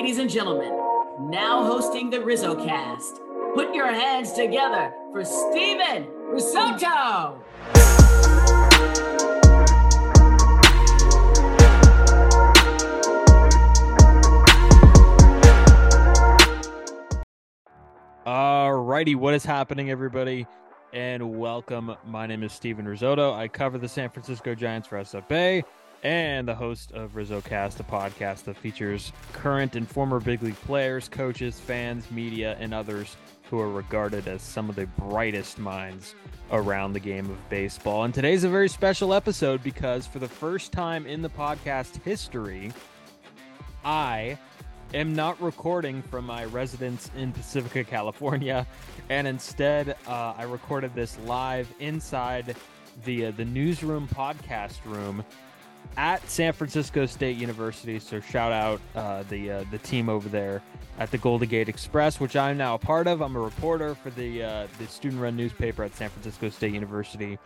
Ladies and gentlemen, now hosting the Rizzo cast, put your hands together for Steven Risotto. Alrighty, what is happening, everybody? And welcome. My name is Steven Risotto. I cover the San Francisco Giants for SFA and the host of RizzoCast, a podcast that features current and former big league players, coaches, fans, media, and others who are regarded as some of the brightest minds around the game of baseball. And today's a very special episode because for the first time in the podcast history, I am not recording from my residence in Pacifica, California, and instead uh, I recorded this live inside the uh, the newsroom podcast room at San Francisco State University. So shout out uh, the uh, the team over there at the Golden Gate Express, which I'm now a part of. I'm a reporter for the uh, the student run newspaper at San Francisco State University.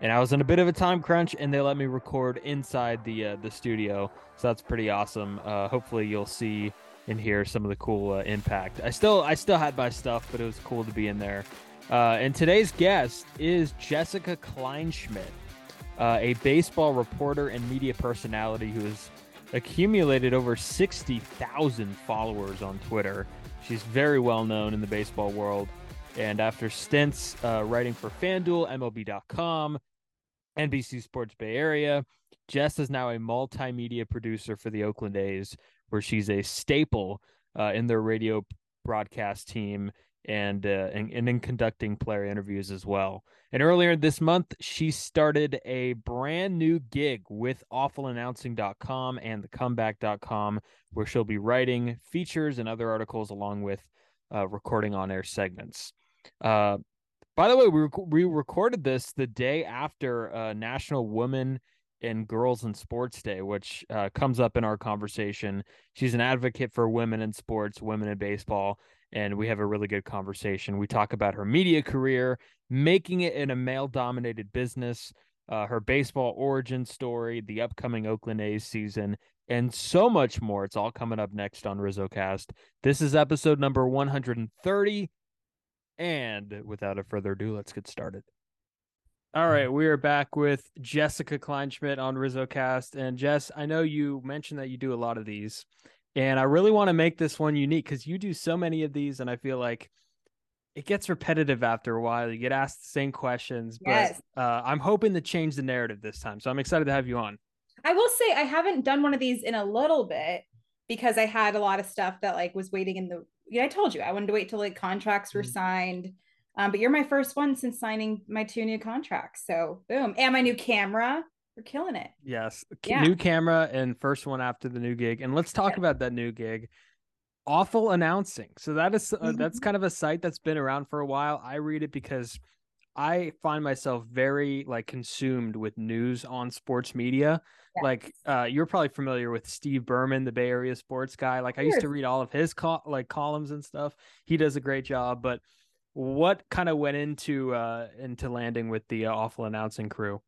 And I was in a bit of a time crunch, and they let me record inside the uh, the studio, so that's pretty awesome. Uh, hopefully, you'll see and hear some of the cool uh, impact. I still I still had my stuff, but it was cool to be in there. and today's guest is Jessica Kleinschmidt uh, a baseball reporter and media personality who has accumulated over 60,000 followers on Twitter. She's very well known in the baseball world. And after stints uh, writing for FanDuel, MLB.com, NBC Sports Bay Area, Jess is now a multimedia producer for the Oakland A's, where she's a staple uh, in their radio broadcast team and, uh, and, and in conducting player interviews as well. And earlier this month, she started a brand new gig with awfulannouncing.com and thecomeback.com, where she'll be writing features and other articles along with uh, recording on air segments. Uh, by the way, we, rec- we recorded this the day after uh, National Women and Girls in Sports Day, which uh, comes up in our conversation. She's an advocate for women in sports, women in baseball, and we have a really good conversation. We talk about her media career, making it in a male dominated business, uh, her baseball origin story, the upcoming Oakland A's season, and so much more. It's all coming up next on RizzoCast. This is episode number 130. And without a further ado, let's get started. All right, we are back with Jessica Kleinschmidt on RizzoCast. And Jess, I know you mentioned that you do a lot of these. And I really want to make this one unique because you do so many of these, and I feel like it gets repetitive after a while. You get asked the same questions, yes. but uh, I'm hoping to change the narrative this time. So I'm excited to have you on. I will say I haven't done one of these in a little bit because I had a lot of stuff that like was waiting in the. Yeah, I told you I wanted to wait till like contracts were mm-hmm. signed. Um, but you're my first one since signing my two new contracts. So boom, and my new camera. We're killing it. Yes, yeah. new camera and first one after the new gig. And let's talk yeah. about that new gig awful announcing. So that is uh, that's mm-hmm. kind of a site that's been around for a while. I read it because I find myself very like consumed with news on sports media. Yes. Like uh, you're probably familiar with Steve Berman, the Bay Area sports guy. Like I used to read all of his like columns and stuff. He does a great job. But what kind of went into uh, into landing with the uh, awful announcing crew?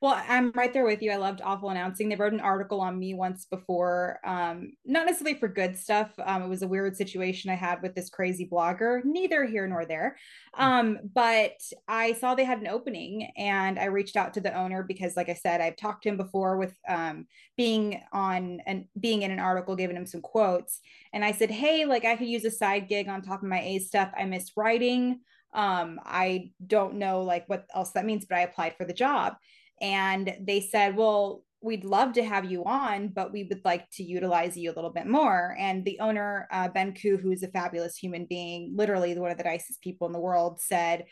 Well, I'm right there with you. I loved Awful Announcing. They wrote an article on me once before, um, not necessarily for good stuff. Um, it was a weird situation I had with this crazy blogger, neither here nor there. Hmm. Um, but I saw they had an opening and I reached out to the owner because, like I said, I've talked to him before with um, being on and being in an article, giving him some quotes. And I said, Hey, like I could use a side gig on top of my A stuff. I miss writing. Um, I don't know like what else that means, but I applied for the job and they said, well, we'd love to have you on, but we would like to utilize you a little bit more. And the owner, uh, Ben Koo, who's a fabulous human being, literally one of the nicest people in the world, said,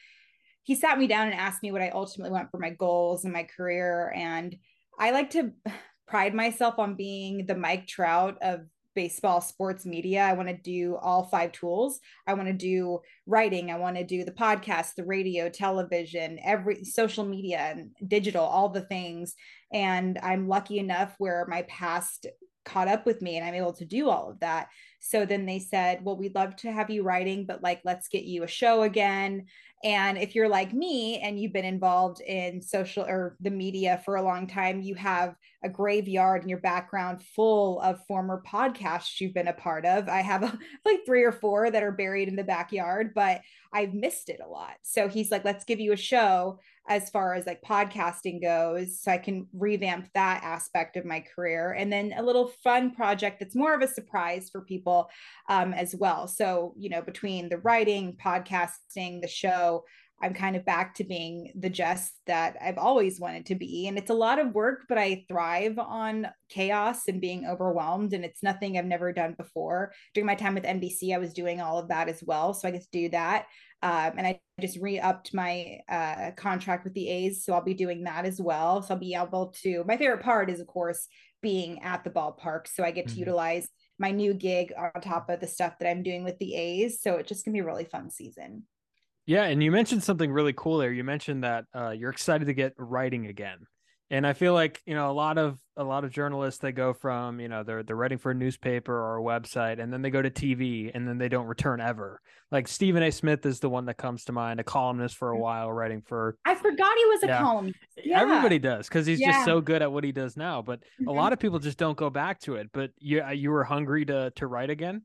he sat me down and asked me what I ultimately want for my goals and my career. And I like to pride myself on being the Mike Trout of baseball sports media. I want to do all five tools. I want to do writing. I want to do the podcast, the radio, television, every social media and digital, all the things. And I'm lucky enough where my past caught up with me and I'm able to do all of that. So then they said, Well, we'd love to have you writing, but like, let's get you a show again. And if you're like me and you've been involved in social or the media for a long time, you have a graveyard in your background full of former podcasts you've been a part of. I have like three or four that are buried in the backyard, but I've missed it a lot. So he's like, let's give you a show as far as like podcasting goes so i can revamp that aspect of my career. And then a little fun project that's more of a surprise for people um, as well. So you know between the writing podcasting the show i'm kind of back to being the jess that i've always wanted to be and it's a lot of work but i thrive on chaos and being overwhelmed and it's nothing i've never done before during my time with nbc i was doing all of that as well so i get to do that um, and I just re-upped my uh, contract with the A's, so I'll be doing that as well. So I'll be able to. My favorite part is, of course, being at the ballpark, so I get to mm-hmm. utilize my new gig on top of the stuff that I'm doing with the A's. So it's just gonna be a really fun season. Yeah, and you mentioned something really cool there. You mentioned that uh, you're excited to get writing again and i feel like you know a lot of a lot of journalists they go from you know they're they're writing for a newspaper or a website and then they go to tv and then they don't return ever like stephen a smith is the one that comes to mind a columnist for a mm. while writing for i forgot he was a yeah. columnist yeah. everybody does because he's yeah. just so good at what he does now but mm-hmm. a lot of people just don't go back to it but you you were hungry to to write again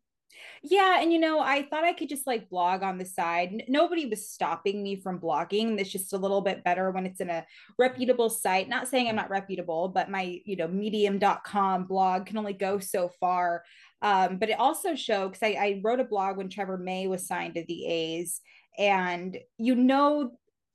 yeah, and you know, I thought I could just like blog on the side. Nobody was stopping me from blogging. It's just a little bit better when it's in a reputable site. Not saying I'm not reputable, but my, you know, medium.com blog can only go so far. Um, but it also showed because I, I wrote a blog when Trevor May was signed to the A's, and you know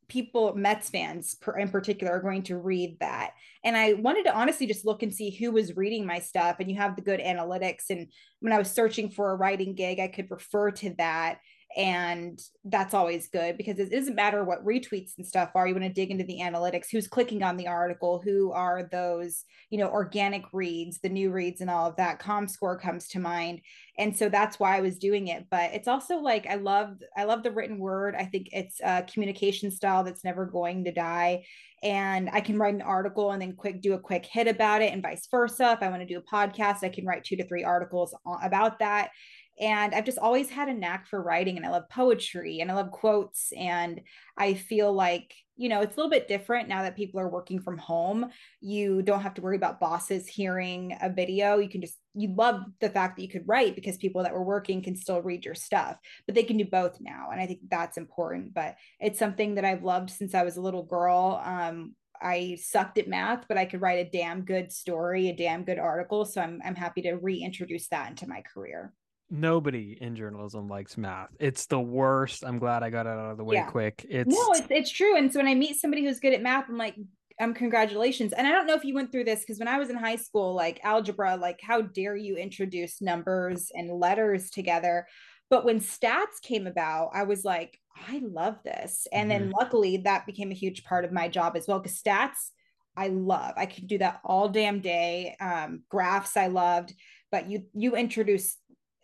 people Mets fans in particular are going to read that. And I wanted to honestly just look and see who was reading my stuff. And you have the good analytics. And when I was searching for a writing gig I could refer to that and that's always good because it doesn't matter what retweets and stuff are. You want to dig into the analytics who's clicking on the article who are those you know organic reads the new reads and all of that comScore comes to mind. And so that's why i was doing it but it's also like i love i love the written word. I think it's a communication style that's never going to die. And i can write an article and then quick do a quick hit about it and vice versa. If i want to do a podcast i can write two to three articles about that and I've just always had a knack for writing and I love poetry and I love quotes. And I feel like, you know, it's a little bit different now that people are working from home. You don't have to worry about bosses hearing a video. You can just, you love the fact that you could write because people that were working can still read your stuff, but they can do both now. And I think that's important. But it's something that I've loved since I was a little girl. Um, I sucked at math, but I could write a damn good story, a damn good article. So I'm I'm happy to reintroduce that into my career nobody in journalism likes math. It's the worst. I'm glad I got it out of the way yeah. quick. It's no, it's it's true. And so when I meet somebody who's good at math, I'm like, um, congratulations. And I don't know if you went through this because when I was in high school, like algebra, like how dare you introduce numbers and letters together? But when stats came about, I was like, I love this. And mm-hmm. then luckily that became a huge part of my job as well. Because stats, I love. I could do that all damn day. Um, graphs I loved, but you you introduce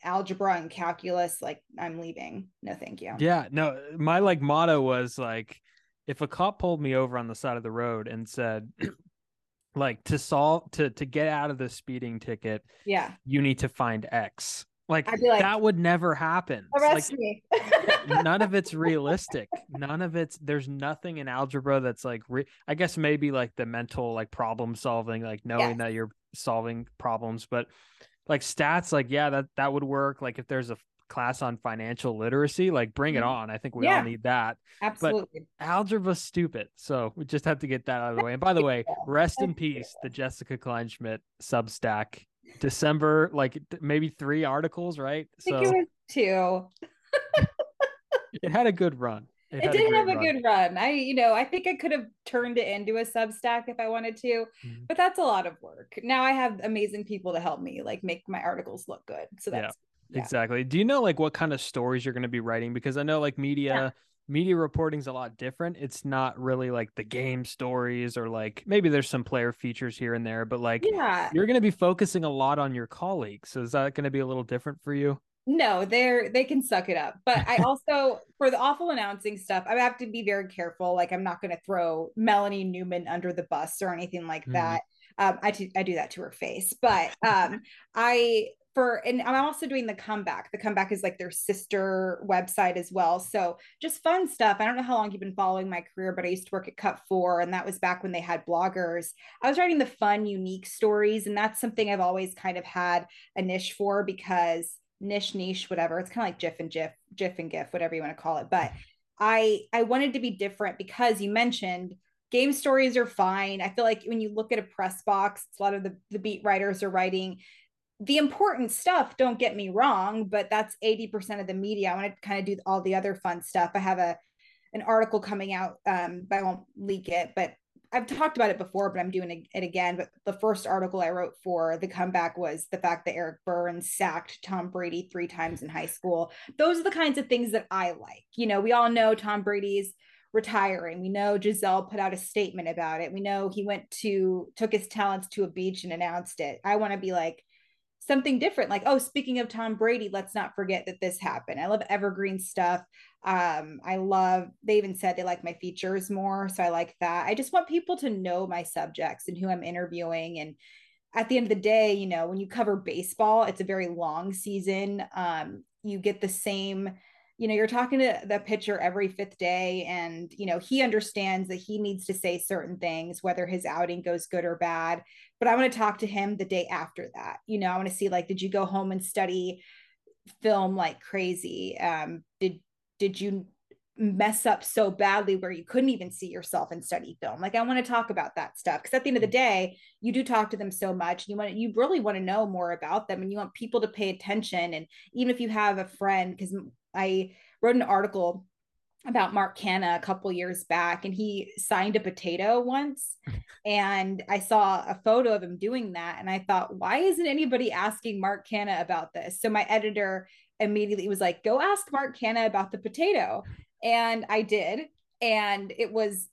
algebra and calculus like i'm leaving. No thank you. Yeah no my like motto was like if a cop pulled me over on the side of the road and said like to solve to to get out of the speeding ticket yeah. you need to find x. Like, like that would never happen. Arrest like, me. none of it's realistic. None of it's there's nothing in algebra that's like re- i guess maybe like the mental like problem solving like knowing yes. that you're solving problems but like stats like yeah that that would work like if there's a class on financial literacy like bring it mm-hmm. on. I think we yeah, all need that. Absolutely. but algebra's stupid so we just have to get that out of the way. And by the way rest in peace the jessica kleinschmidt substack. December like maybe three articles right? I think so it was two. it had a good run it, it did have a run. good run. I, you know, I think I could have turned it into a Substack if I wanted to, mm-hmm. but that's a lot of work. Now I have amazing people to help me, like make my articles look good. So that's yeah, yeah. exactly. Do you know like what kind of stories you're going to be writing? Because I know like media. Yeah. Media reporting's a lot different. It's not really like the game stories or like maybe there's some player features here and there, but like yeah. you're going to be focusing a lot on your colleagues. So is that going to be a little different for you? No they're they can suck it up but i also for the awful announcing stuff i have to be very careful like i'm not going to throw melanie newman under the bus or anything like mm. that um I, t- I do that to her face but um i for and I'm also doing the comeback. The comeback is like their sister website as well. So just fun stuff. I don't know how long you've been following my career, but I used to work at Cut Four, and that was back when they had bloggers. I was writing the fun, unique stories, and that's something I've always kind of had a niche for because niche, niche, whatever. It's kind of like GIF and GIF, GIF and GIF, whatever you want to call it. But I I wanted to be different because you mentioned game stories are fine. I feel like when you look at a press box, a lot of the, the beat writers are writing the important stuff, don't get me wrong, but that's 80% of the media. I want to kind of do all the other fun stuff. I have a an article coming out, um, but I won't leak it, but I've talked about it before, but I'm doing it again. But the first article I wrote for the comeback was the fact that Eric Burns sacked Tom Brady three times in high school. Those are the kinds of things that I like. You know, we all know Tom Brady's retiring. We know Gisele put out a statement about it. We know he went to took his talents to a beach and announced it. I want to be like, something different like oh speaking of tom brady let's not forget that this happened i love evergreen stuff um i love they even said they like my features more so i like that i just want people to know my subjects and who i'm interviewing and at the end of the day you know when you cover baseball it's a very long season um you get the same you know, you're talking to the pitcher every fifth day, and you know, he understands that he needs to say certain things, whether his outing goes good or bad. But I want to talk to him the day after that. You know, I want to see like, did you go home and study film like crazy? Um, did you mess up so badly where you couldn't even see yourself and study film like i want to talk about that stuff because at the end of the day you do talk to them so much you want you really want to know more about them and you want people to pay attention and even if you have a friend because I wrote an article about Mark Canha a couple years back, and he signed a potato once. and I saw a photo of him doing that, and I thought, why isn't anybody asking Mark Canha about this? So my editor immediately was like, go ask Mark Canha about the potato. And I did. And it was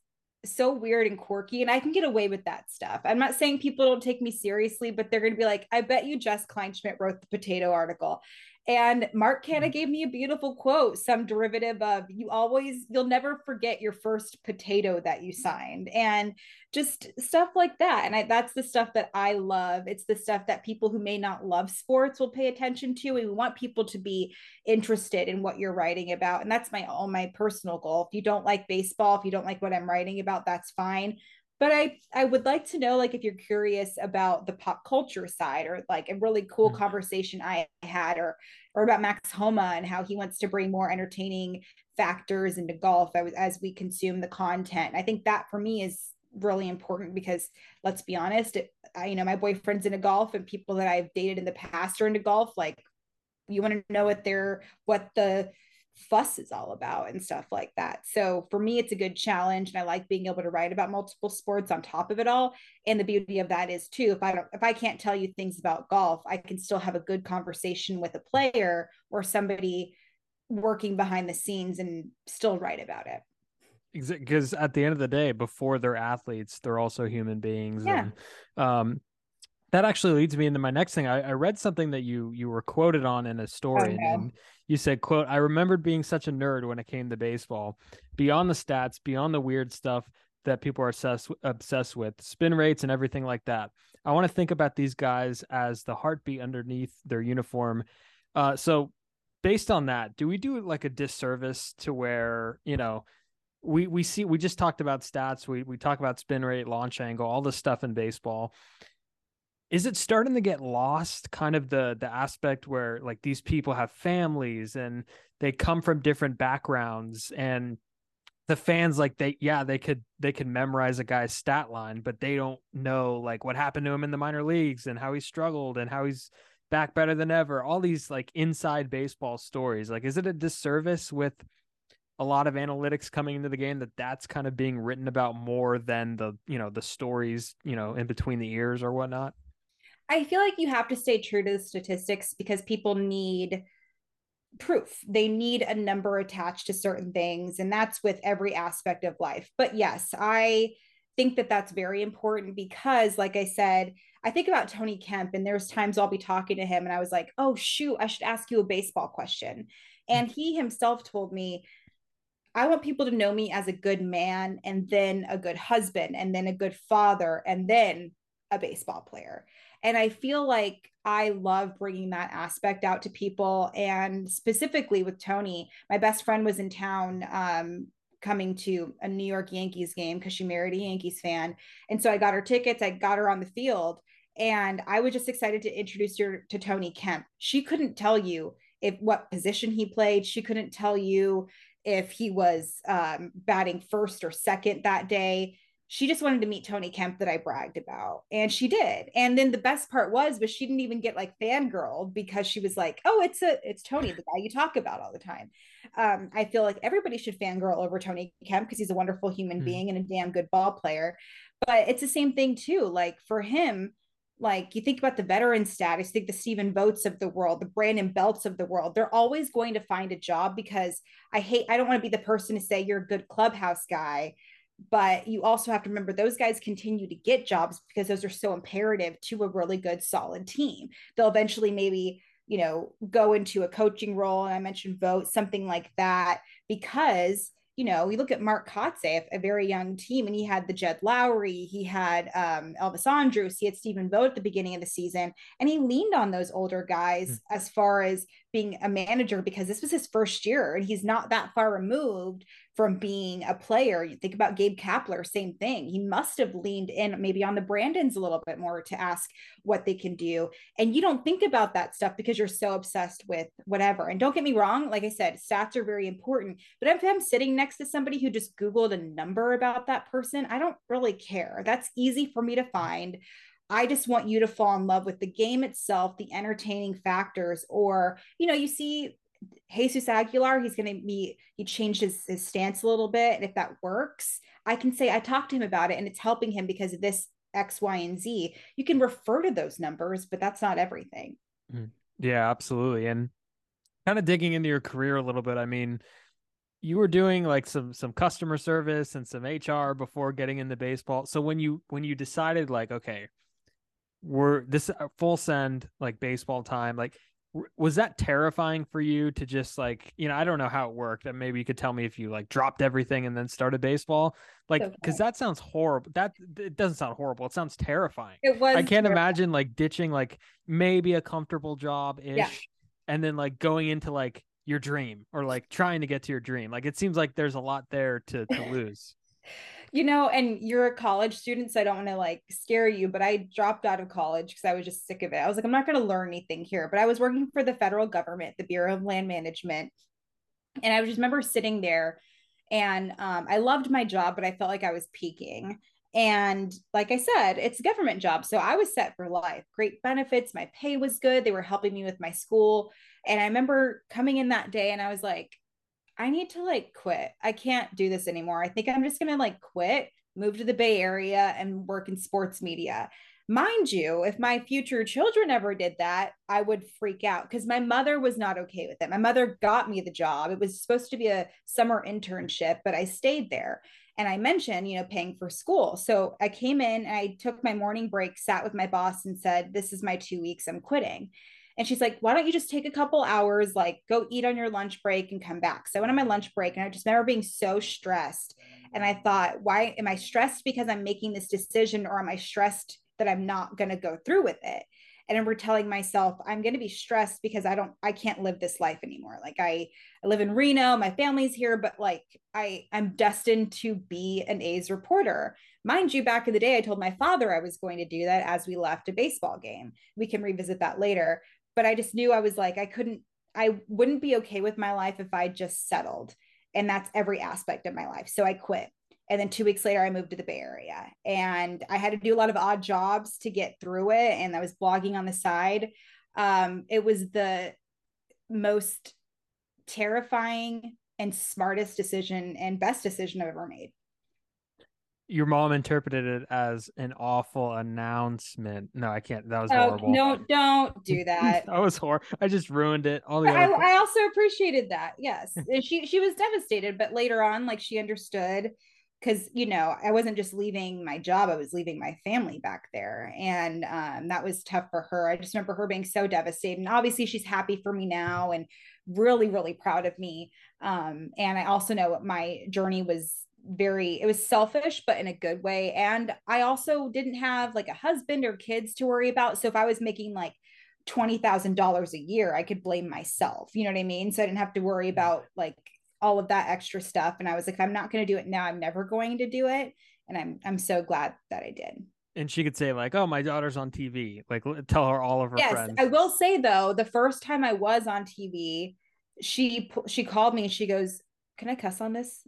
so weird and quirky and I can get away with that stuff. I'm not saying people don't take me seriously, but they're going to be like, I bet you Jess Kleinschmidt wrote the potato article. And Mark Canha mm-hmm. gave me a beautiful quote, some derivative of you always, you'll never forget your first potato that you signed. And just stuff like that. And I, that's the stuff that I love. It's the stuff that people who may not love sports will pay attention to. And we want people to be interested in what you're writing about. And that's my all my personal goal. If you don't like baseball, if you don't like what I'm writing about, that's fine but i i would like to know like if you're curious about the pop culture side or like a really cool mm-hmm. conversation i had or or about max homa and how he wants to bring more entertaining factors into golf as, as we consume the content i think that for me is really important because let's be honest it, I, you know my boyfriend's into golf and people that i've dated in the past are into golf like you want to know what they're what the fuss is all about and stuff like that. So for me, it's a good challenge, and I like being able to write about multiple sports on top of it all. And the beauty of that is too, if I don't, if I can't tell you things about golf, I can still have a good conversation with a player or somebody working behind the scenes and still write about it. Exactly because at the end of the day, before they're athletes, they're also human beings. Yeah. And, um, that actually leads me into my next thing. I, I, read something that you you were quoted on in a story, oh, and you said, "quote I remembered being such a nerd when it came to baseball. Beyond the stats, beyond the weird stuff that people are obsessed obsessed with, spin rates and everything like that. I want to think about these guys as the heartbeat underneath their uniform. Uh, so, based on that, do we do like a disservice to where you know?" we we see we just talked about stats we we talk about spin rate launch angle all this stuff in baseball is it starting to get lost kind of the the aspect where like these people have families and they come from different backgrounds and the fans like they yeah they could they could memorize a guy's stat line but they don't know like what happened to him in the minor leagues and how he struggled and how he's back better than ever. All these like inside baseball stories. Like is it a disservice with a lot of analytics coming into the game that that's kind of being written about more than the you know the stories you know in between the ears or whatnot I feel like you have to stay true to the statistics because people need proof. They need a number attached to certain things. And that's with every aspect of life. But yes, I think that that's very important because, like I said, I think about Tony Kemp, and there's times I'll be talking to him and I was like, oh, shoot, I should ask you a baseball question. And he himself told me, I want people to know me as a good man and then a good husband and then a good father and then a baseball player. And I feel like I love bringing that aspect out to people. And specifically with Tony, my best friend was in town um, coming to a New York Yankees game because she married a Yankees fan. And so I got her tickets, I got her on the field. And I was just excited to introduce her to Tony Kemp. She couldn't tell you if what position he played. She couldn't tell you if he was um, batting first or second that day she just wanted to meet Tony Kemp that I bragged about. And she did. And then the best part was, was she didn't even get like fangirl because she was like, oh, it's a it's Tony, the guy you talk about all the time. Um, I feel like everybody should fangirl over Tony Kemp because he's a wonderful human mm. being and a damn good ball player. But it's the same thing too. Like for him, like you think about the veteran status, think the Stephen Vogts of the world, the Brandon Belts of the world, they're always going to find a job because I hate, I don't want to be the person to say you're a good clubhouse guy but you also have to remember those guys continue to get jobs because those are so imperative to a really good solid team they'll eventually maybe you know go into a coaching role and i mentioned Vogt something like that because you know, we look at Mark Kotsay, a very young team, and he had the Jed Lowrie, he had um, Elvis Andrus, he had Stephen Vogt at the beginning of the season, and he leaned on those older guys mm. as far as being a manager because this was his first year and he's not that far removed from being a player. You think about Gabe Kapler, same thing. He must have leaned in maybe on the Brandons a little bit more to ask what they can do. And you don't think about that stuff because you're so obsessed with whatever. And don't get me wrong, like I said, stats are very important. But if I'm sitting next to somebody who just Googled a number about that person, I don't really care. That's easy for me to find. I just want you to fall in love with the game itself, the entertaining factors, or, you know, you see Jesus Aguilar, he's going to be, he changed his, his stance a little bit. And if that works, I can say I talked to him about it and it's helping him because of this X, Y, and Z. You can refer to those numbers, but that's not everything. Mm. Yeah, absolutely. And kind of digging into your career a little bit, I mean, you were doing like some some customer service and some HR before getting into baseball. So when you when you decided like, okay, we're this uh, full send like baseball time like was that terrifying for you to just like you know i don't know how it worked and maybe you could tell me if you like dropped everything and then started baseball like because okay. that sounds horrible that it doesn't sound horrible it sounds terrifying it was i can't terrifying. imagine like ditching like maybe a comfortable job ish yeah. and then like going into like your dream or like trying to get to your dream like it seems like there's a lot there to to lose you know, and you're a college student, so I don't want to like scare you, but I dropped out of college because I was just sick of it. I was like, I'm not going to learn anything here. But I was working for the federal government, the Bureau of Land Management. And I just remember sitting there and um, I loved my job, but I felt like I was peaking. And like I said, it's a government job. So I was set for life. Great benefits. My pay was good. They were helping me with my school. And I remember coming in that day and I was like, I need to like quit. I can't do this anymore. I think I'm just going to like quit, move to the Bay Area and work in sports media. Mind you, if my future children ever did that, I would freak out because my mother was not okay with it. My mother got me the job. It was supposed to be a summer internship, but I stayed there. And I mentioned, you know, paying for school. So I came in, and I took my morning break, sat with my boss, and said, This is my two weeks, I'm quitting. And she's like, why don't you just take a couple hours, like go eat on your lunch break and come back? So I went on my lunch break and I just remember being so stressed. And I thought, why am I stressed because I'm making this decision or am I stressed that I'm not going to go through with it? And I remember telling myself, I'm going to be stressed because I don't, I can't live this life anymore. Like I, I live in Reno, my family's here, but like I, I'm destined to be an A's reporter. Mind you, back in the day, I told my father I was going to do that as we left a baseball game. We can revisit that later but I just knew I was like, I couldn't, I wouldn't be okay with my life if I just settled. And that's every aspect of my life. So I quit. And then two weeks later, I moved to the Bay Area and I had to do a lot of odd jobs to get through it. And I was blogging on the side. Um, it was the most terrifying and smartest decision and best decision I've ever made your mom interpreted it as an awful announcement. No, I can't. That was oh, horrible. No, don't do that. that was horrible. I just ruined it. All the I, I also appreciated that. Yes, she she was devastated, but later on, like she understood because you know I wasn't just leaving my job; I was leaving my family back there, and um, that was tough for her. I just remember her being so devastated. And obviously, she's happy for me now and really, really proud of me. Um, and I also know my journey was very it was selfish but in a good way. And i also didn't have like a husband or kids to worry about. So if i was making like $20,000 a year i could blame myself. You know what i mean? So i didn't have to worry about like all of that extra stuff. And i was like i'm not going to do it now i'm never going to do it. And i'm i'm so glad that i did. And she could say like oh my daughter's on tv like tell her all of her yes friends. I will say though the first time i was on tv she she called me and she goes can i cuss on this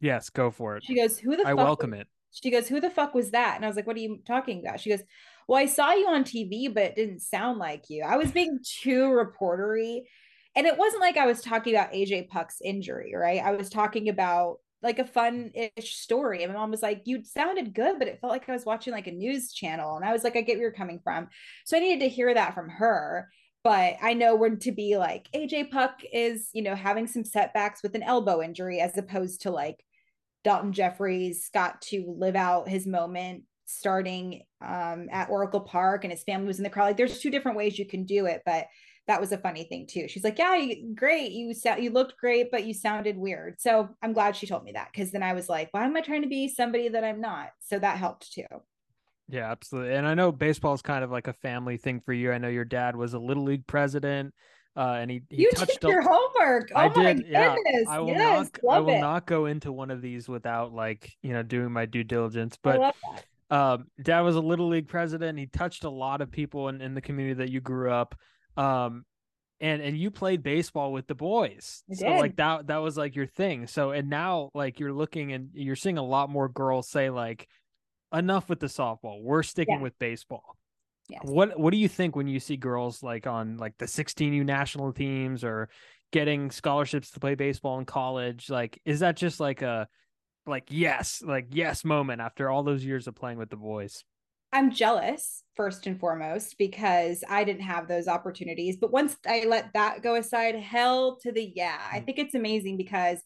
yes go for it she goes who the i welcome was, it she goes who the fuck was that and i was like what are you talking about she goes well i saw you on tv but it didn't sound like you i was being too reportery and it wasn't like I was talking about AJ Puk's injury, right? I was talking about like a fun-ish story. And my mom was like, You sounded good, but it felt like I was watching like a news channel. And I was like, I get where you're coming from. So I needed to hear that from her. But I know we're to be like AJ Puk is, you know, having some setbacks with an elbow injury as opposed to like Daulton Jeffries got to live out his moment starting um, at Oracle Park and his family was in the crowd. Like there's two different ways you can do it, but that was a funny thing too. She's like, "Yeah, great. You sound you looked great, but you sounded weird." So I'm glad she told me that because then I was like, "Why am I trying to be somebody that I'm not?" So that helped too. Yeah, absolutely. And I know baseball is kind of like a family thing for you. I know your dad was a little league president. Uh, and he, he you touched did your homework. Oh I my did. goodness. Yeah, I will yes, not. I will it. not go into one of these without like you know doing my due diligence. But um, dad was a little league president. He touched a lot of people in, in the community that you grew up. Um, and and you played baseball with the boys I so did. like that that was like your thing so and now like you're looking and you're seeing a lot more girls say like enough with the softball we're sticking Yeah. with baseball Yes. what what do you think when you see girls like on like the 16u national teams or getting scholarships to play baseball in college like is that just like a like yes like yes moment after all those years of playing with the boys I'm jealous first and foremost because I didn't have those opportunities. But once I let that go aside, hell to the yeah. I Mm. think it's amazing because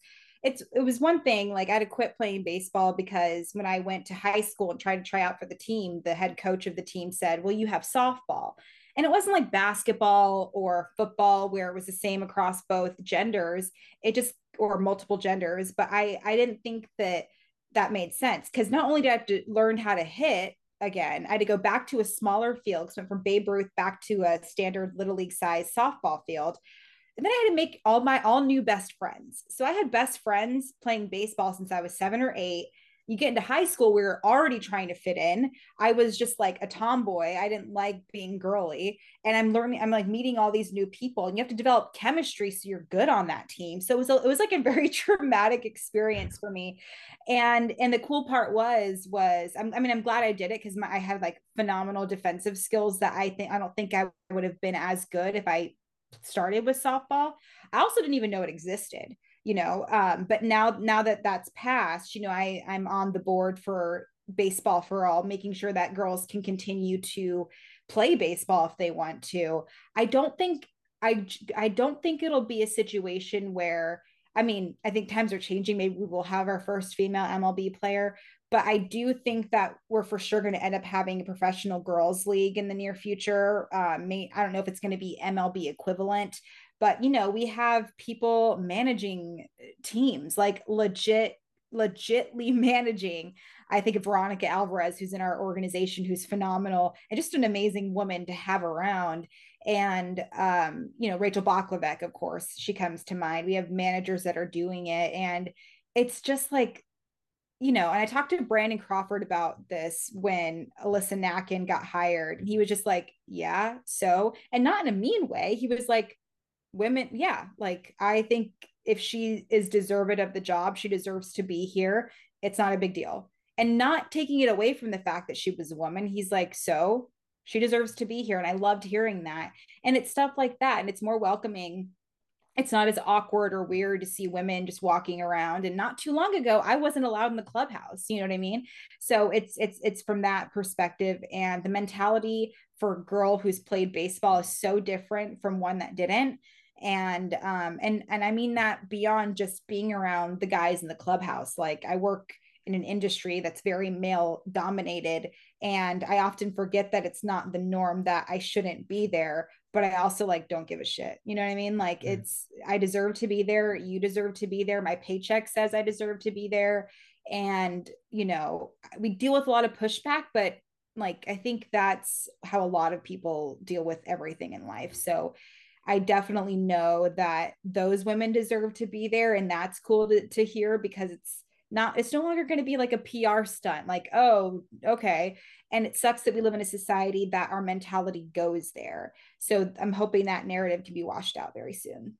it's it was one thing like I had to quit playing baseball because when I went to high school and tried to try out for the team, the head coach of the team said, "Well, you have softball." And it wasn't like basketball or football where it was the same across both genders. It just or multiple genders, but I I didn't think that that made sense because not only did I have to learn how to hit again. I had to go back to a smaller field because went from Babe Ruth back to a standard little league size softball field. And then I had to make all my all new best friends. So I had best friends playing baseball since I was seven or eight. You get into high school, we were already trying to fit in. I was just like a tomboy. I didn't like being girly. And I'm learning, I'm like meeting all these new people, and you have to develop chemistry so you're good on that team. So it was, a, it was like a very traumatic experience for me and and the cool part was was I'm, i mean i'm glad i did it because i had like phenomenal defensive skills that i think i don't think i would have been as good if i started with softball i also didn't even know it existed you know um but now now that that's passed you know i i'm on the board for baseball for all making sure that girls can continue to play baseball if they want to i don't think i i don't think it'll be a situation where I mean, I think times are changing. Maybe we will have our first female MLB player, but I do think that we're for sure going to end up having a professional girls league in the near future. Uh, may, I don't know if it's going to be MLB equivalent, but you know, we have people managing teams like legit, legitly managing. I think of Veronica Alvarez, who's in our organization, who's phenomenal and just an amazing woman to have around and um, you know Rachel Balkovec, of course, she comes to mind. We have managers that are doing it, and it's just like, you know. And I talked to Brandon Crawford about this when Alyssa Nakken got hired, and he was just like, "Yeah, so," and not in a mean way. He was like, "Women, yeah, like I think if she is deserving of the job, she deserves to be here. It's not a big deal." And not taking it away from the fact that she was a woman, he's like, "So." she deserves to be here and i loved hearing that and it's stuff like that and it's more welcoming it's not as awkward or weird to see women just walking around and not too long ago i wasn't allowed in the clubhouse you know what i mean? So it's it's it's from that perspective and the mentality for a girl who's played baseball is so different from one that didn't and um and and i mean that beyond just being around the guys in the clubhouse like i work in an industry that's very male dominated and i often forget that it's not the norm that i shouldn't be there but i also like don't give a shit. You know what i mean? Like Mm. it's i deserve to be there. You deserve to be there. My paycheck says i deserve to be there. And you know we deal with a lot of pushback but like i think that's how a lot of people deal with everything in life. So i definitely know that those women deserve to be there and that's cool to, to hear because it's not it's no longer going to be like a pr stunt like oh okay and it sucks that we live in a society that our mentality goes there so i'm hoping that narrative can be washed out very soon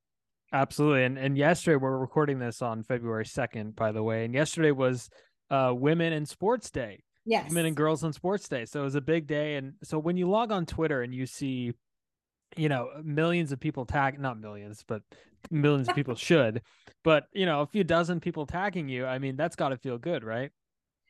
Absolutely. And and yesterday we're recording this on February 2nd, by the way. And yesterday was uh Women in Sports Day. Yes. Women and Girls in Sports Day. So it was a big day. And so when you log on Twitter and you see, you know, millions of people tag not millions, but millions of people should, but you know, a few dozen people tagging you, I mean, that's gotta feel good, right?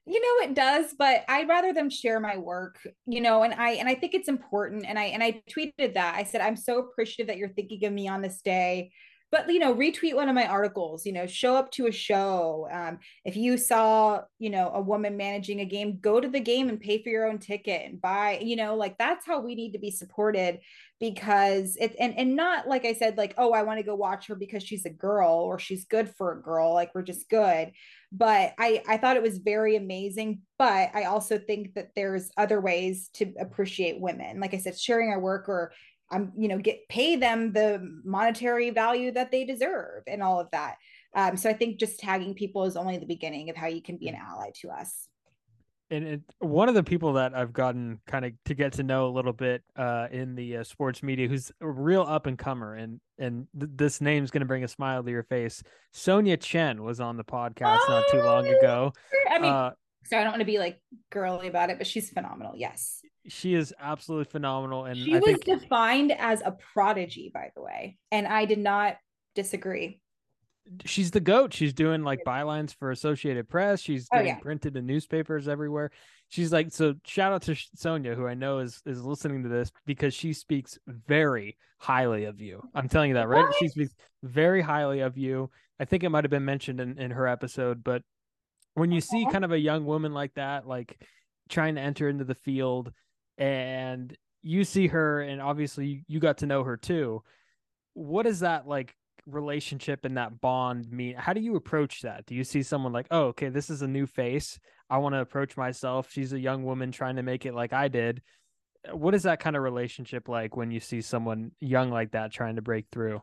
you know it does but i'd rather them share my work you know and i and i think it's important and i and i tweeted that. I said i'm so appreciative that you're thinking of me on this day. But you know retweet one of my articles you know show up to a show um, if you saw you know a woman managing a game go to the game and pay for your own ticket and buy you know like that's how we need to be supported because it and, and not like i said like oh i want to go watch her because she's a girl or she's good for a girl like we're just good but i i thought it was very amazing but i also think that there's other ways to appreciate women like i said sharing our work or I'm, you know, get pay them the monetary value that they deserve and all of that. Um, so I think just tagging people is only the beginning of how you can be an ally to us. And it, one of the people that I've gotten kind of to get to know a little bit uh, in the uh, sports media, who's a real up and comer, and and th- this name's going to bring a smile to your face. Sonia Chen was on the podcast oh, not too long ago. I mean, uh, so I don't want to be like girly about it, but she's phenomenal. Yes she is absolutely phenomenal and she I was think... defined as a prodigy by the way and i did not disagree she's the goat. She's doing like bylines for associated press. She's oh, getting oh, yeah. printed in newspapers everywhere. She's like so shout out to sonia who i know is is listening to this because she speaks very highly of you. I'm telling you that right? What? she speaks very highly of you. I think it might have been mentioned in, in her episode but when you see kind of a young woman like that like trying to enter into the field and you see her and obviously you got to know her too what is that like relationship and that bond mean how do you approach that? Do you see someone like oh okay this is a new face. I want to approach myself. She's a young woman trying to make it like i did. What is that kind of relationship like when you see someone young like that trying to break through?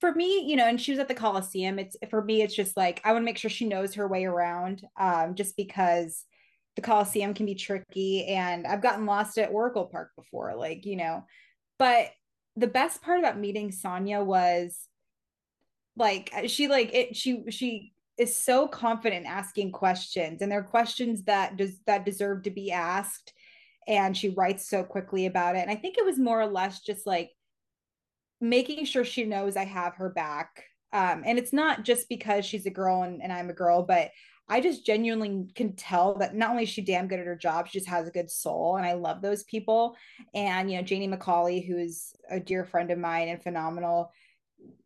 For me you know and she was at the coliseum it's for me it's just like i want to make sure she knows her way around um just because the Coliseum can be tricky. And I've gotten lost at Oracle Park before, like, you know, but the best part about meeting Sonia was like she like it she she is so confident asking questions and they're questions that does that deserve to be asked and she writes so quickly about it and i think it was more or less just like making sure she knows i have her back um, and it's not just because she's a girl and, and i'm a girl but I just genuinely can tell that not only is she damn good at her job, she just has a good soul. And I love those people. And, you know, Janie McCauley, who's a dear friend of mine and phenomenal,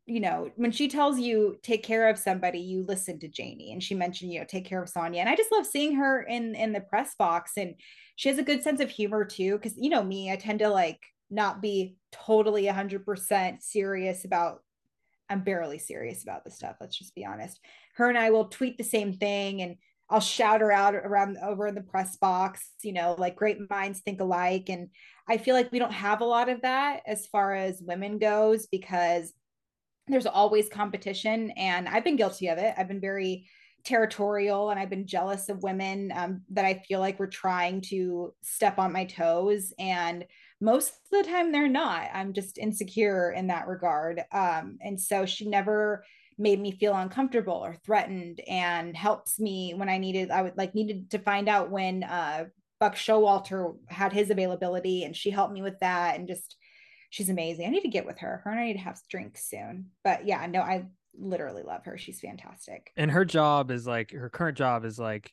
you know, when she tells you take care of somebody, you listen to Janie. And she mentioned, you know, take care of Sonia. And I just love seeing her in in the press box. And she has a good sense of humor too. Cause you know me, I tend to like not be totally 100% serious about I'm barely serious about this stuff. Let's just be honest. Her and I will tweet the same thing and I'll shout her out around over in the press box, you know, like great minds think alike. And I feel like we don't have a lot of that as far as women goes because there's always competition. And I've been guilty of it. I've been very territorial and I've been jealous of women um, that I feel like we're trying to step on my toes. And most of the time they're not i'm just insecure in that regard um, and so she never made me feel uncomfortable or threatened and helps me when i needed i would like needed to find out when uh, buck showalter had his availability and she helped me with that and just she's amazing. I need to get with her. Her and i need to have drinks soon. But yeah no i literally love her. She's fantastic. And her job is like her current job is like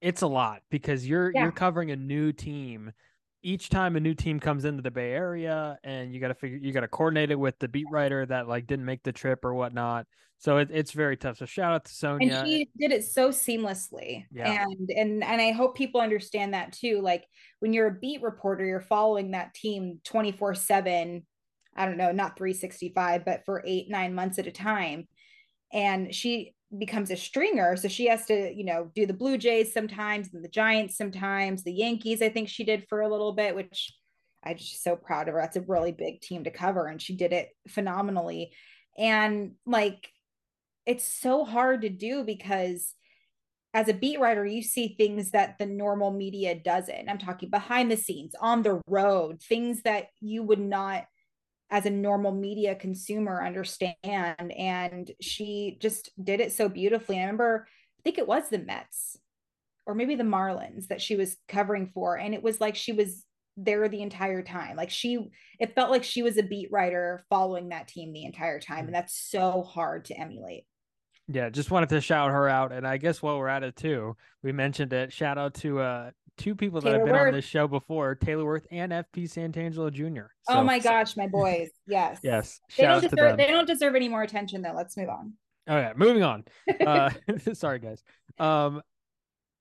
it's a lot because you're yeah. you're covering a new team each time a new team comes into the Bay Area and you got to figure, you got to coordinate it with the beat writer that like didn't make the trip or whatnot. So it, it's very tough. So shout out to Sonia. And she did it so seamlessly. Yeah. And, and, and I hope people understand that too. Like when you're a beat reporter, you're following that team 24 seven, I don't know, not 365, but for eight, nine months at a time. And she becomes a stringer. So she has to, you know, do the Blue Jays sometimes and the Giants sometimes, the Yankees, I think she did for a little bit, which I'm just so proud of her. That's a really big team to cover, and she did it phenomenally. And like, it's so hard to do because as a beat writer, you see things that the normal media doesn't. I'm talking behind the scenes, on the road, things that you would not, as a normal media consumer, understand. And she just did it so beautifully. I remember, I think it was the Mets or maybe the Marlins that she was covering for. And it was like she was there the entire time. Like she, it felt like she was a beat writer following that team the entire time. And that's so hard to emulate. Yeah, just wanted to shout her out. And I guess while we're at it too, we mentioned it. Shout out to uh two people that have been Worth. on this show before, Taylor Worth and FP Santangelo Jr. So, oh my gosh, my boys. Yes. yes. They don't deserve they don't deserve any more attention though. Let's move on. All right, moving on. Uh sorry guys. Um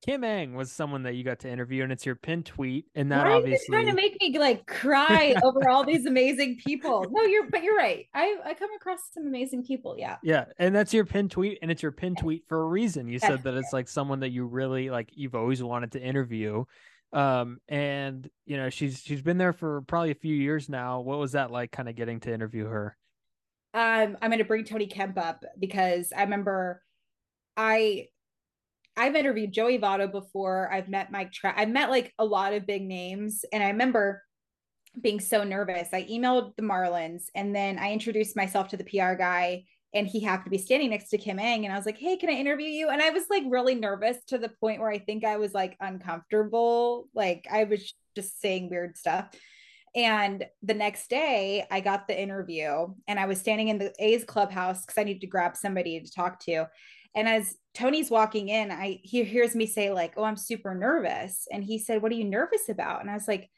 Kim Ng was someone that you got to interview, and it's your pin tweet, and that Why obviously trying to make me like cry over all these amazing people. No, you're but you're right. I I come across some amazing people. Yeah. Yeah, and that's your pin tweet, and it's your pin tweet for a reason. You said that it's like someone that you really like. You've always wanted to interview, um, and you know she's she's been there for probably a few years now. What was that like, kind of getting to interview her? Um, I'm going to bring Tony Kemp up because I remember I I've interviewed Joey Votto before. I've met Mike Trout. I've met like a lot of big names. And I remember being so nervous. I emailed the Marlins and then I introduced myself to the PR guy and he happened to be standing next to Kim Ng. And I was like, hey, can I interview you? And I was like really nervous to the point where I think I was like uncomfortable. Like I was just saying weird stuff. And the next day, I got the interview and I was standing in the A's clubhouse because I needed to grab somebody to talk to. And as Tony's walking in, I he hears me say like, "Oh, I'm super nervous," and he said, "What are you nervous about?" And I was like,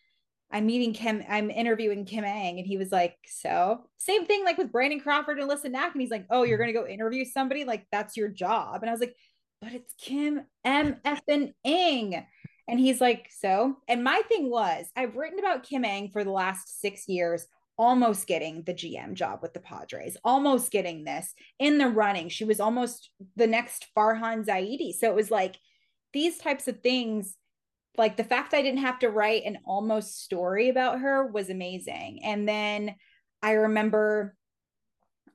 "I'm meeting Kim. I'm interviewing Kim Ng." and he was like, "So same thing like with Brandon Crawford and Alyssa Nakken," and he's like, "Oh, you're gonna go interview somebody like that's your job," and I was like, "But it's Kim M F and Ng." And he's like, so, and my thing was, I've written about Kim Ng for the last six years almost getting the GM job with the Padres, almost getting this in the running. She was almost the next Farhan Zaidi. So it was like these types of things, like the fact I didn't have to write an almost story about her was amazing. And then I remember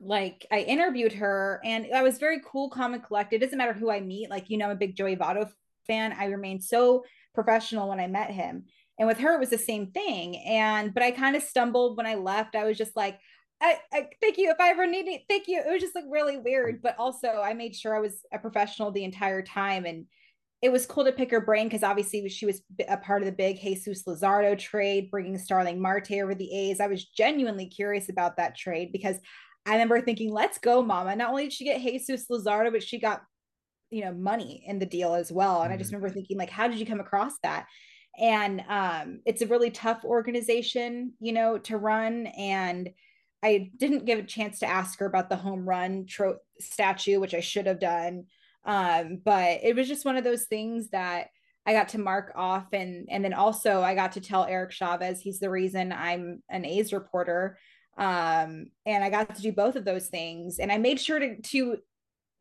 like I interviewed her and I was very cool, calm, and collected. It doesn't matter who I meet. Like, you know, I'm a big Joey Votto fan. I remained so professional when I met him and with her it was the same thing and but i kind of stumbled when i left i was just like I, I thank you if i ever need it thank you it was just like really weird but also i made sure i was a professional the entire time and it was cool to pick her brain because obviously she was a part of the big Jesus Luzardo trade, bringing Starling Marte over the A's. I was genuinely curious about that trade because I remember thinking, let's go, mama. Not only did she get Jesus Luzardo, but she got, you know, money in the deal as well. And mm-hmm. I just mm-hmm. remember thinking, like, how did you come across that? And um, it's a really tough organization you know to run and i didn't give a chance to ask her about the home run tro- statue which i should have done um, but it was just one of those things that i got to mark off and and then also i got to tell eric chavez he's the reason i'm an a's reporter um, and i got to do both of those things and i made sure to to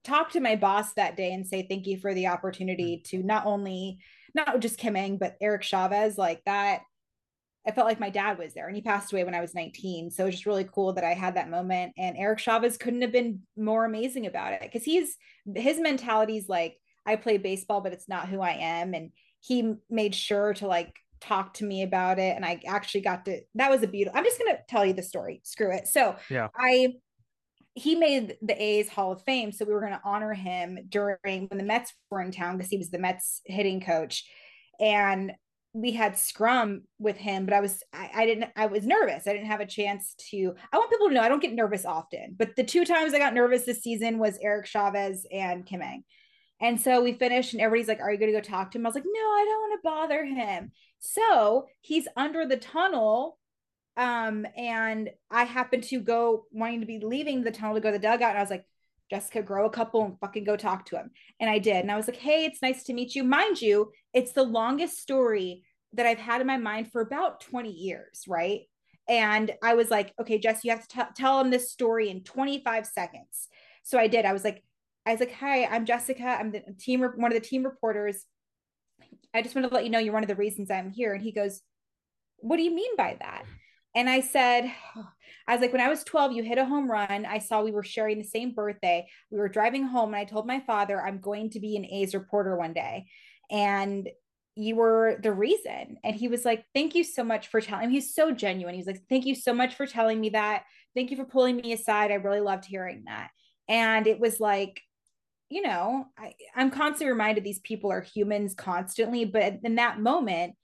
talk to my boss that day and say thank you for the opportunity to not only not just Kim Ng, but Eric Chavez, like that. I felt like my dad was there and he passed away when I was 19. So it was just really cool that I had that moment. And Eric Chavez couldn't have been more amazing about it because he's his mentality is like, I play baseball, but it's not who I am. And he made sure to like talk to me about it. And I actually got to that was a beautiful. I'm just gonna tell you the story. Screw it. So yeah, I he made the A's Hall of Fame. So we were going to honor him during when the Mets were in town because he was the Mets hitting coach. And we had scrum with him, but I was I, I, didn't I was nervous. I didn't have a chance to I want people to know I don't get nervous often, but the two times I got nervous this season was Eric Chavez and Kim Ng. And so we finished and everybody's like, Are you gonna go talk to him? I was like, No, I don't want to bother him. So he's under the tunnel um, and I happened to go wanting to be leaving the tunnel to go to the dugout. And I was like, Jessica, grow a couple and fucking go talk to him. And I did. And I was like, hey, it's nice to meet you. Mind you, it's the longest story that I've had in my mind for about 20 years, right? And I was like, okay, Jess, you have to t- tell him this story in 25 seconds. So I did. I was like, I was like, "Hi, I'm Jessica. I'm the team one of the team reporters. I just wanted to let you know you're one of the reasons I'm here." And he goes, "What do you mean by that?" And I said, I was like, when I was 12, you hit a home run. I saw we were sharing the same birthday. We were driving home, and I told my father, I'm going to be an A's reporter one day. And you were the reason. And he was like, Thank you so much for telling me. He's so genuine. He's like, Thank you so much for telling me that. Thank you for pulling me aside. I really loved hearing that. And it was like, you know, I, I'm constantly reminded these people are humans constantly. But in that moment,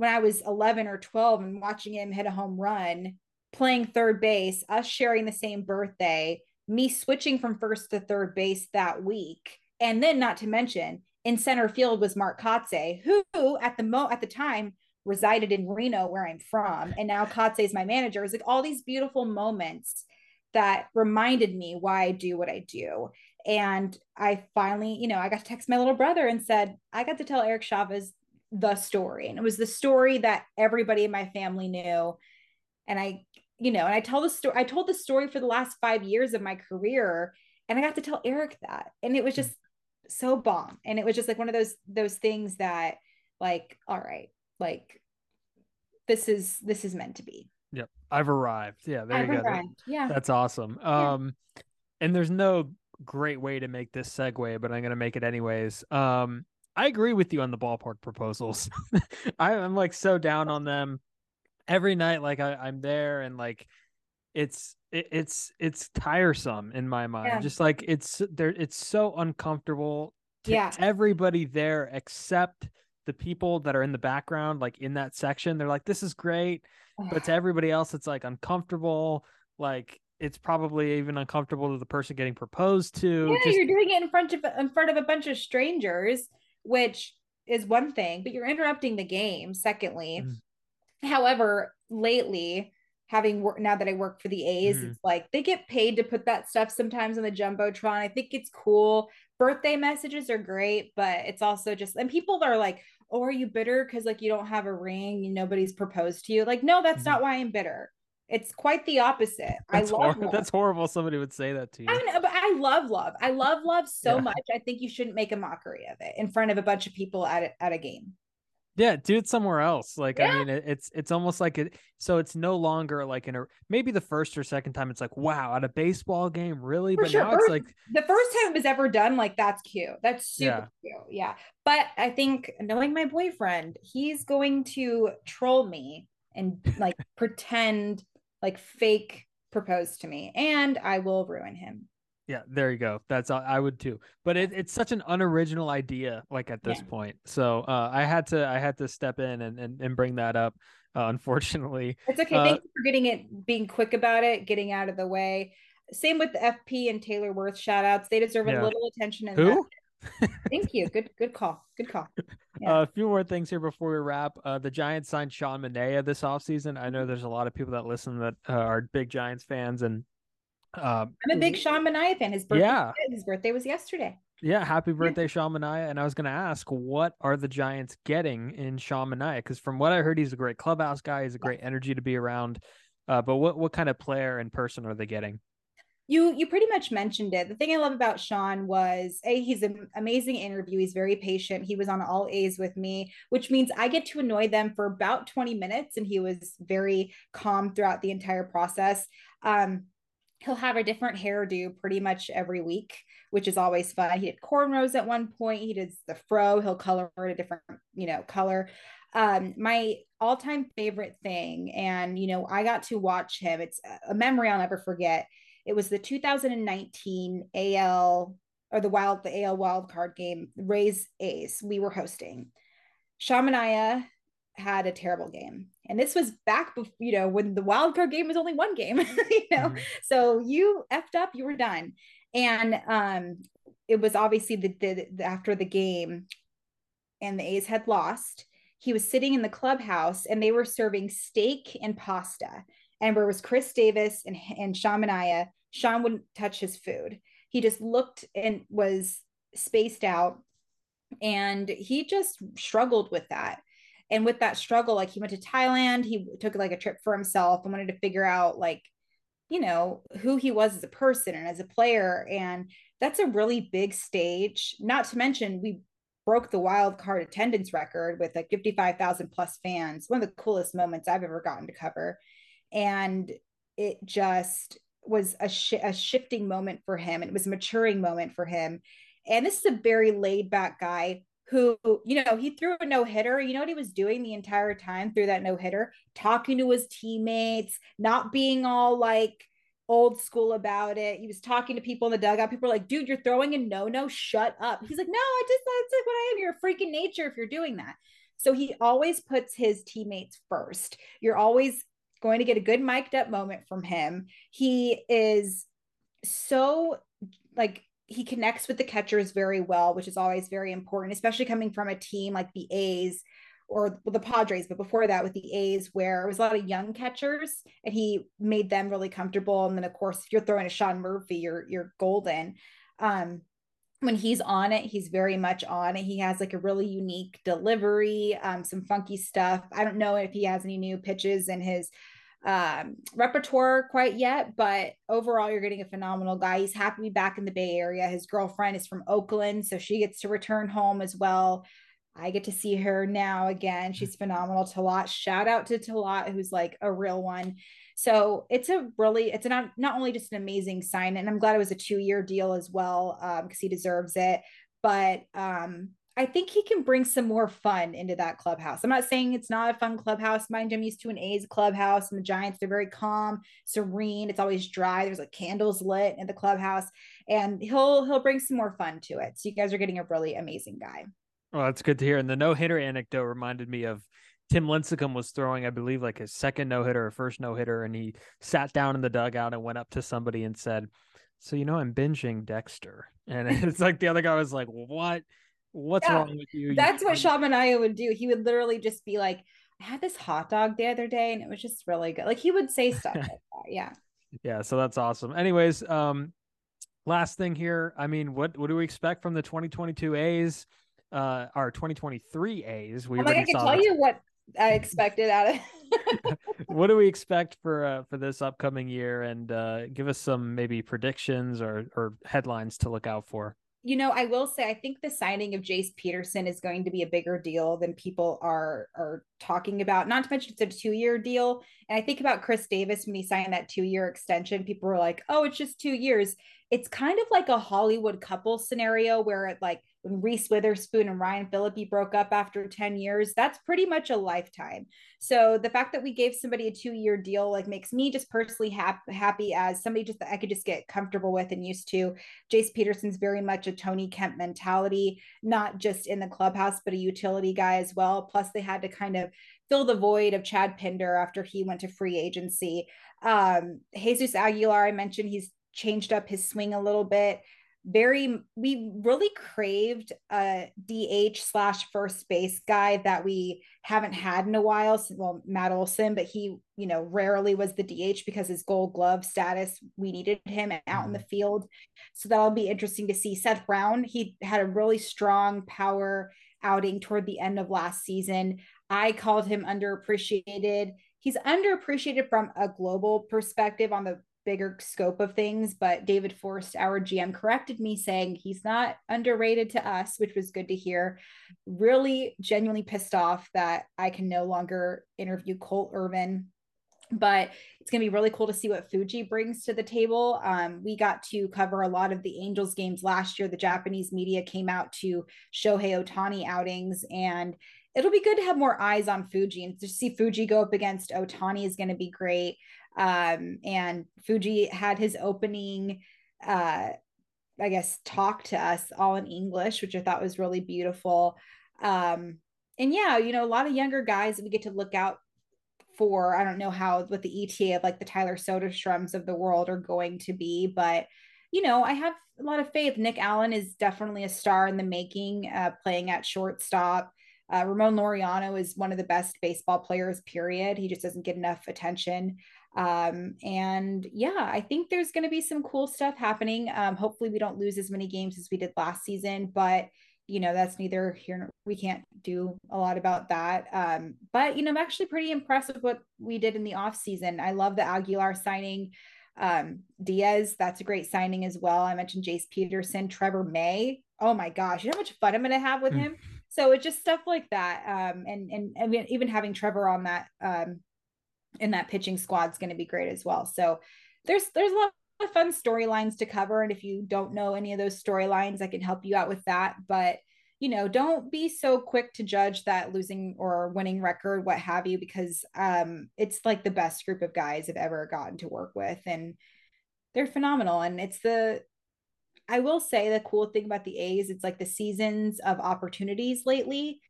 when I was 11 or 12 and watching him hit a home run, playing third base, us sharing the same birthday, me switching from first to third base that week. And then not to mention in center field was Mark Kotsay, who at the mo at the time resided in Reno, where I'm from, and now Kotsay is my manager. It's like all these beautiful moments that reminded me why I do what I do. And I finally, you know, I got to text my little brother and said, I got to tell Eric Chavez the story. And it was the story that everybody in my family knew. And I, you know, and I tell the story, I told the story for the last five years of my career. And I got to tell Eric that. And it was just so bomb and it was just like one of those those things that like all right like this is this is meant to be yep i've arrived yeah there I've you go arrived. yeah that's awesome yeah. um and there's no great way to make this segue but i'm gonna make it anyways um i agree with you on the ballpark proposals I, i'm like so down on them every night like I, i'm there and like it's it, it's it's tiresome in my mind. Yeah. Just like it's there, it's so uncomfortable to yeah. everybody there except the people that are in the background, like in that section. They're like, "This is great," but to everybody else, it's like uncomfortable. Like it's probably even uncomfortable to the person getting proposed to. Yeah, Just... you're doing it in front of in front of a bunch of strangers, which is one thing, but you're interrupting the game. Secondly, mm. however, lately having work now that I work for the A's, mm-hmm. it's like they get paid to put that stuff sometimes on the Jumbotron. I think it's cool. Birthday messages are great, but it's also just and people are like, Oh, are you bitter because like you don't have a ring and nobody's proposed to you? Like, no, that's mm-hmm. not why I'm bitter. It's quite the opposite. That's I love hor- that's horrible. Somebody would say that to you. I know, but I love love. I love love so yeah. much. I think you shouldn't make a mockery of it in front of a bunch of people at a, at a game. Yeah, do it somewhere else. Like yeah. I mean, it, it's it's almost like it. So it's no longer like in a maybe the first or second time it's like wow at a baseball game really, For but sure. now it's like the first time it was ever done. Like that's cute. That's super yeah. cute. Yeah, but I think knowing my boyfriend, he's going to troll me and like pretend like fake propose to me, and I will ruin him. Yeah, there you go. That's I would too. But it, it's such an unoriginal idea, like at this yeah. point. So uh, I had to I had to step in and and, and bring that up. Uh, unfortunately, it's okay. Uh, Thank you for getting it, being quick about it, getting out of the way. Same with the FP and Taylor Worth shout outs. They deserve yeah. a little attention. In Who? Thank you. Good good call. Good call. Yeah. Uh, a few more things here before we wrap. Uh, the Giants signed Sean Manaea this offseason. I know there's a lot of people that listen that uh, are big Giants fans and um, I'm a big Sean Manaea fan. His birthday, yeah. his birthday was yesterday. Yeah, happy birthday, yeah. Sean Manaea. And I was going to ask, what are the Giants getting in Sean Manaea? Because from what I heard, he's a great clubhouse guy. He's a great energy to be around. Uh, but what what kind of player and person are they getting? You you pretty much mentioned it. The thing I love about Sean was a he's an amazing interview. He's very patient. He was on all A's with me, which means I get to annoy them for about 20 minutes, and he was very calm throughout the entire process. Um, he'll have a different hairdo pretty much every week, which is always fun. He did cornrows at one point. He did the fro. He'll color it a different, you know, color. Um, my all-time favorite thing, and you know, I got to watch him. It's a memory I'll never forget. It was the 2019 AL or the wild the AL wild card game, Rays A's. We were hosting. Sean Manaea had a terrible game. And this was back before, you know, when the wild card game was only one game, you know. Mm-hmm. So you effed up, you were done. And um it was obviously the, the, the after the game and the A's had lost. He was sitting in the clubhouse and they were serving steak and pasta. And where was Khris Davis and, and Sean Manaea, Sean wouldn't touch his food. He just looked and was spaced out. And he just struggled with that and with that struggle like he went to thailand he took like a trip for himself and wanted to figure out like you know who he was as a person and as a player and that's a really big stage. Not to mention, we broke the wild card attendance record with like 55,000 plus fans. One of the coolest moments I've ever gotten to cover. And it just was a, sh- a shifting moment for him. It was a maturing moment for him. And this is a very laid back guy who, you know, he threw a no hitter. You know what he was doing the entire time through that no hitter? Talking to his teammates, not being all like, old school about it. He was talking to people in the dugout. People were like, dude, you're throwing a no no, shut up. He's like, no, I just, that's like what I am. You're a freaking nature if you're doing that. So he always puts his teammates first. You're always going to get a good mic'd up moment from him. He is so like, he connects with the catchers very well, which is always very important, especially coming from a team like the A's or the Padres, but before that with the A's, where it was a lot of young catchers, and he made them really comfortable. And then, of course, if you're throwing a Sean Murphy, you're you're golden. Um, when he's on it, he's very much on it. He has like a really unique delivery, um, some funky stuff. I don't know if he has any new pitches in his um, repertoire quite yet, but overall, you're getting a phenomenal guy. He's happy to be back in the Bay Area. His girlfriend is from Oakland, so she gets to return home as well. I get to see her now again. She's phenomenal. Talat, shout out to Talat, who's like a real one. So it's a really, it's not not only just an amazing sign, and I'm glad it was a two year deal as well because um, he deserves it. But um, I think he can bring some more fun into that clubhouse. I'm not saying it's not a fun clubhouse. Mind you, I'm used to an A's clubhouse, and the Giants they're very calm, serene. It's always dry. There's like candles lit in the clubhouse, and he'll he'll bring some more fun to it. So you guys are getting a really amazing guy. Well, that's good to hear. And the no hitter anecdote reminded me of Tim Lincecum was throwing, I believe, like his second no hitter or first no hitter, and he sat down in the dugout and went up to somebody and said, "So you know, I'm binging Dexter," and it's like the other guy was like, "What? What's yeah, wrong with you?" That's you what Sean Manaea would do. He would literally just be like, "I had this hot dog the other day, and it was just really good." Like he would say stuff like that. Yeah. Yeah. So that's awesome. Anyways, um, last thing here. I mean, what what do we expect from the 2022 A's? Uh, our 2023 A's. We like I can tell you what I expected out of. what do we expect for uh, for this upcoming year, and uh, give us some maybe predictions or or headlines to look out for. You know, I will say I think the signing of Jace Peterson is going to be a bigger deal than people are are talking about. Not to mention it's a two year deal, and I think about Khris Davis when he signed that two year extension. People were like, "Oh, it's just two years." It's kind of like a Hollywood couple scenario where it like when Reese Witherspoon and Ryan Phillippe broke up after 10 years, that's pretty much a lifetime. So the fact that we gave somebody a two year deal like makes me just personally hap- happy as somebody just that I could just get comfortable with and used to. Jace Peterson's very much a Tony Kemp mentality, not just in the clubhouse, but a utility guy as well. Plus, they had to kind of fill the void of Chad Pinder after he went to free agency. Um, Jesus Aguilar, I mentioned he's changed up his swing a little bit very we really craved a DH slash first base guy that we haven't had in a while. Well, Matt Olson, but he, you know, rarely was the DH because his gold glove status, we needed him out in the mm-hmm. field. So that'll be interesting to see. Seth Brown, he had a really strong power outing toward the end of last season. I called him underappreciated. He's underappreciated from a global perspective on the bigger scope of things. But David Forst, our GM, corrected me saying he's not underrated to us, which was good to hear. Really genuinely pissed off that I can no longer interview Cole Irvin. But it's going to be really cool to see what Fuji brings to the table. Um, we got to cover a lot of the Angels games last year. The Japanese media came out to Shohei Ohtani outings, and it'll be good to have more eyes on Fuji and to see Fuji go up against Ohtani is going to be great. Um, and Fuji had his opening, uh, I guess, talk to us all in English, which I thought was really beautiful. Um, and yeah, you know, a lot of younger guys we get to look out for. I don't know how what the ETA of like the Tyler Soderstroms of the world are going to be, but you know, I have a lot of faith. Nick Allen is definitely a star in the making, uh, playing at shortstop. Uh, Ramon Laureano is one of the best baseball players, period. He just doesn't get enough attention. Um, and yeah, I think there's going to be some cool stuff happening. Um, hopefully, we don't lose as many games as we did last season, but you know, that's neither here we can't do a lot about that. Um, but you know, I'm actually pretty impressed with what we did in the off season. I love the Aguilar signing. Um, Diaz, that's a great signing as well. I mentioned Jace Peterson, Trevor May. Oh my gosh, you know how much fun I'm going to have with mm. him. So it's just stuff like that. Um, and and and even having Trevor on that in that pitching squad's going to be great as well. So there's there's a lot of fun storylines to cover, and if you don't know any of those storylines, I can help you out with that. But you know, don't be so quick to judge that losing or winning record, what have you, because um, it's like the best group of guys I've ever gotten to work with, and they're phenomenal. And it's the, I will say, the cool thing about the A's, it's like the seasons of opportunities lately.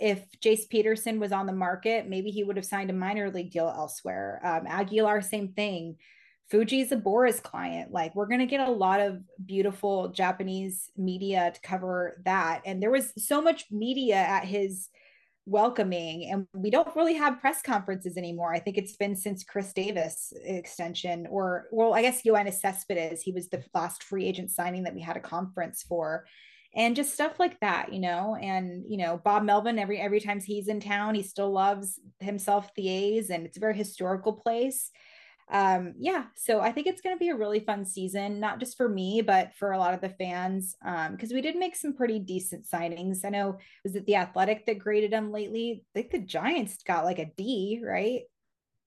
If Jace Peterson was on the market, maybe he would have signed a minor league deal elsewhere. Um, Aguilar, same thing. Fuji's a Boras client. Like we're going to get a lot of beautiful Japanese media to cover that. And there was so much media at his welcoming and we don't really have press conferences anymore. I think it's been since Khris Davis extension or well, I guess Yoenis Cespedes, he was the last free agent signing that we had a conference for and just stuff like that, you know. And you know, Bob Melvin every every time he's in town, he still loves himself the A's and it's a very historical place. Um yeah so i think it's going to be a really fun season not just for me but for a lot of the fans um because we did make some pretty decent signings. I know was it the athletic that graded them lately? I think the giants got like a d right?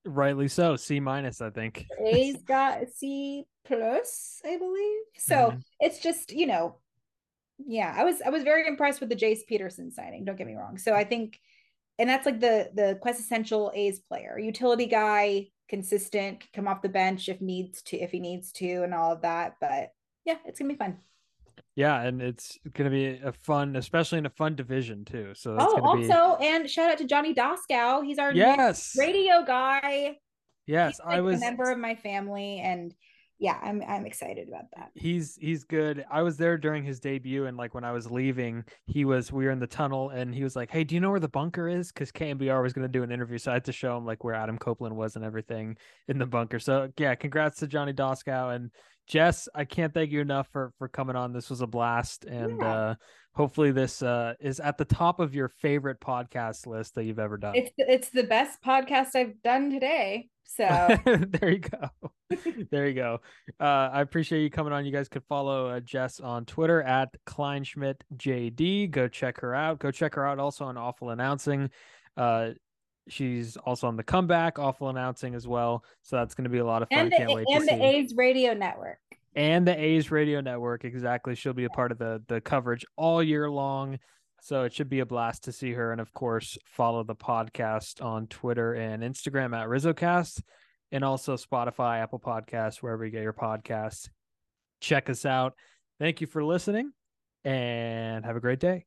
Rightly so c minus i think. A's got a c plus i believe. So mm-hmm. it's just you know yeah i was i was very impressed with the jace peterson signing don't get me wrong so i think and that's like the the quintessential a's player utility guy consistent, come off the bench if needs to, if he needs to, and all of that. But yeah, it's gonna be fun. Yeah, and it's gonna be a fun, especially in a fun division too. So oh, also, be... and shout out to Johnny Doskow. He's our yes radio guy. Yes, like I was a member of my family, and yeah, I'm I'm excited about that. He's he's good. I was there during his debut, and like when I was leaving, he was we were in the tunnel, and he was like, "Hey, do you know where the bunker is?" Because KNBR was going to do an interview, so I had to show him like where Adam Copeland was and everything in the bunker. So yeah, congrats to Johnny Doskow and Jess. I can't thank you enough for for coming on. This was a blast, and yeah. uh, hopefully this uh, is at the top of your favorite podcast list that you've ever done. It's it's the best podcast I've done today. So there you go. there you go. Uh, I appreciate you coming on. You guys could follow uh, Jess on Twitter at KleinschmidtJD. Go check her out. Go check her out also on Awful Announcing. She's also on the comeback, Awful Announcing as well. So that's going to be a lot of fun. And the, Can't wait and the see. A's Radio Network. And the A's Radio Network. Exactly. She'll be a part of the the coverage all year long. So it should be a blast to see her. And of course, follow the podcast on Twitter and Instagram at RizzoCast and also Spotify, Apple Podcasts, wherever you get your podcasts. Check us out. Thank you for listening and have a great day.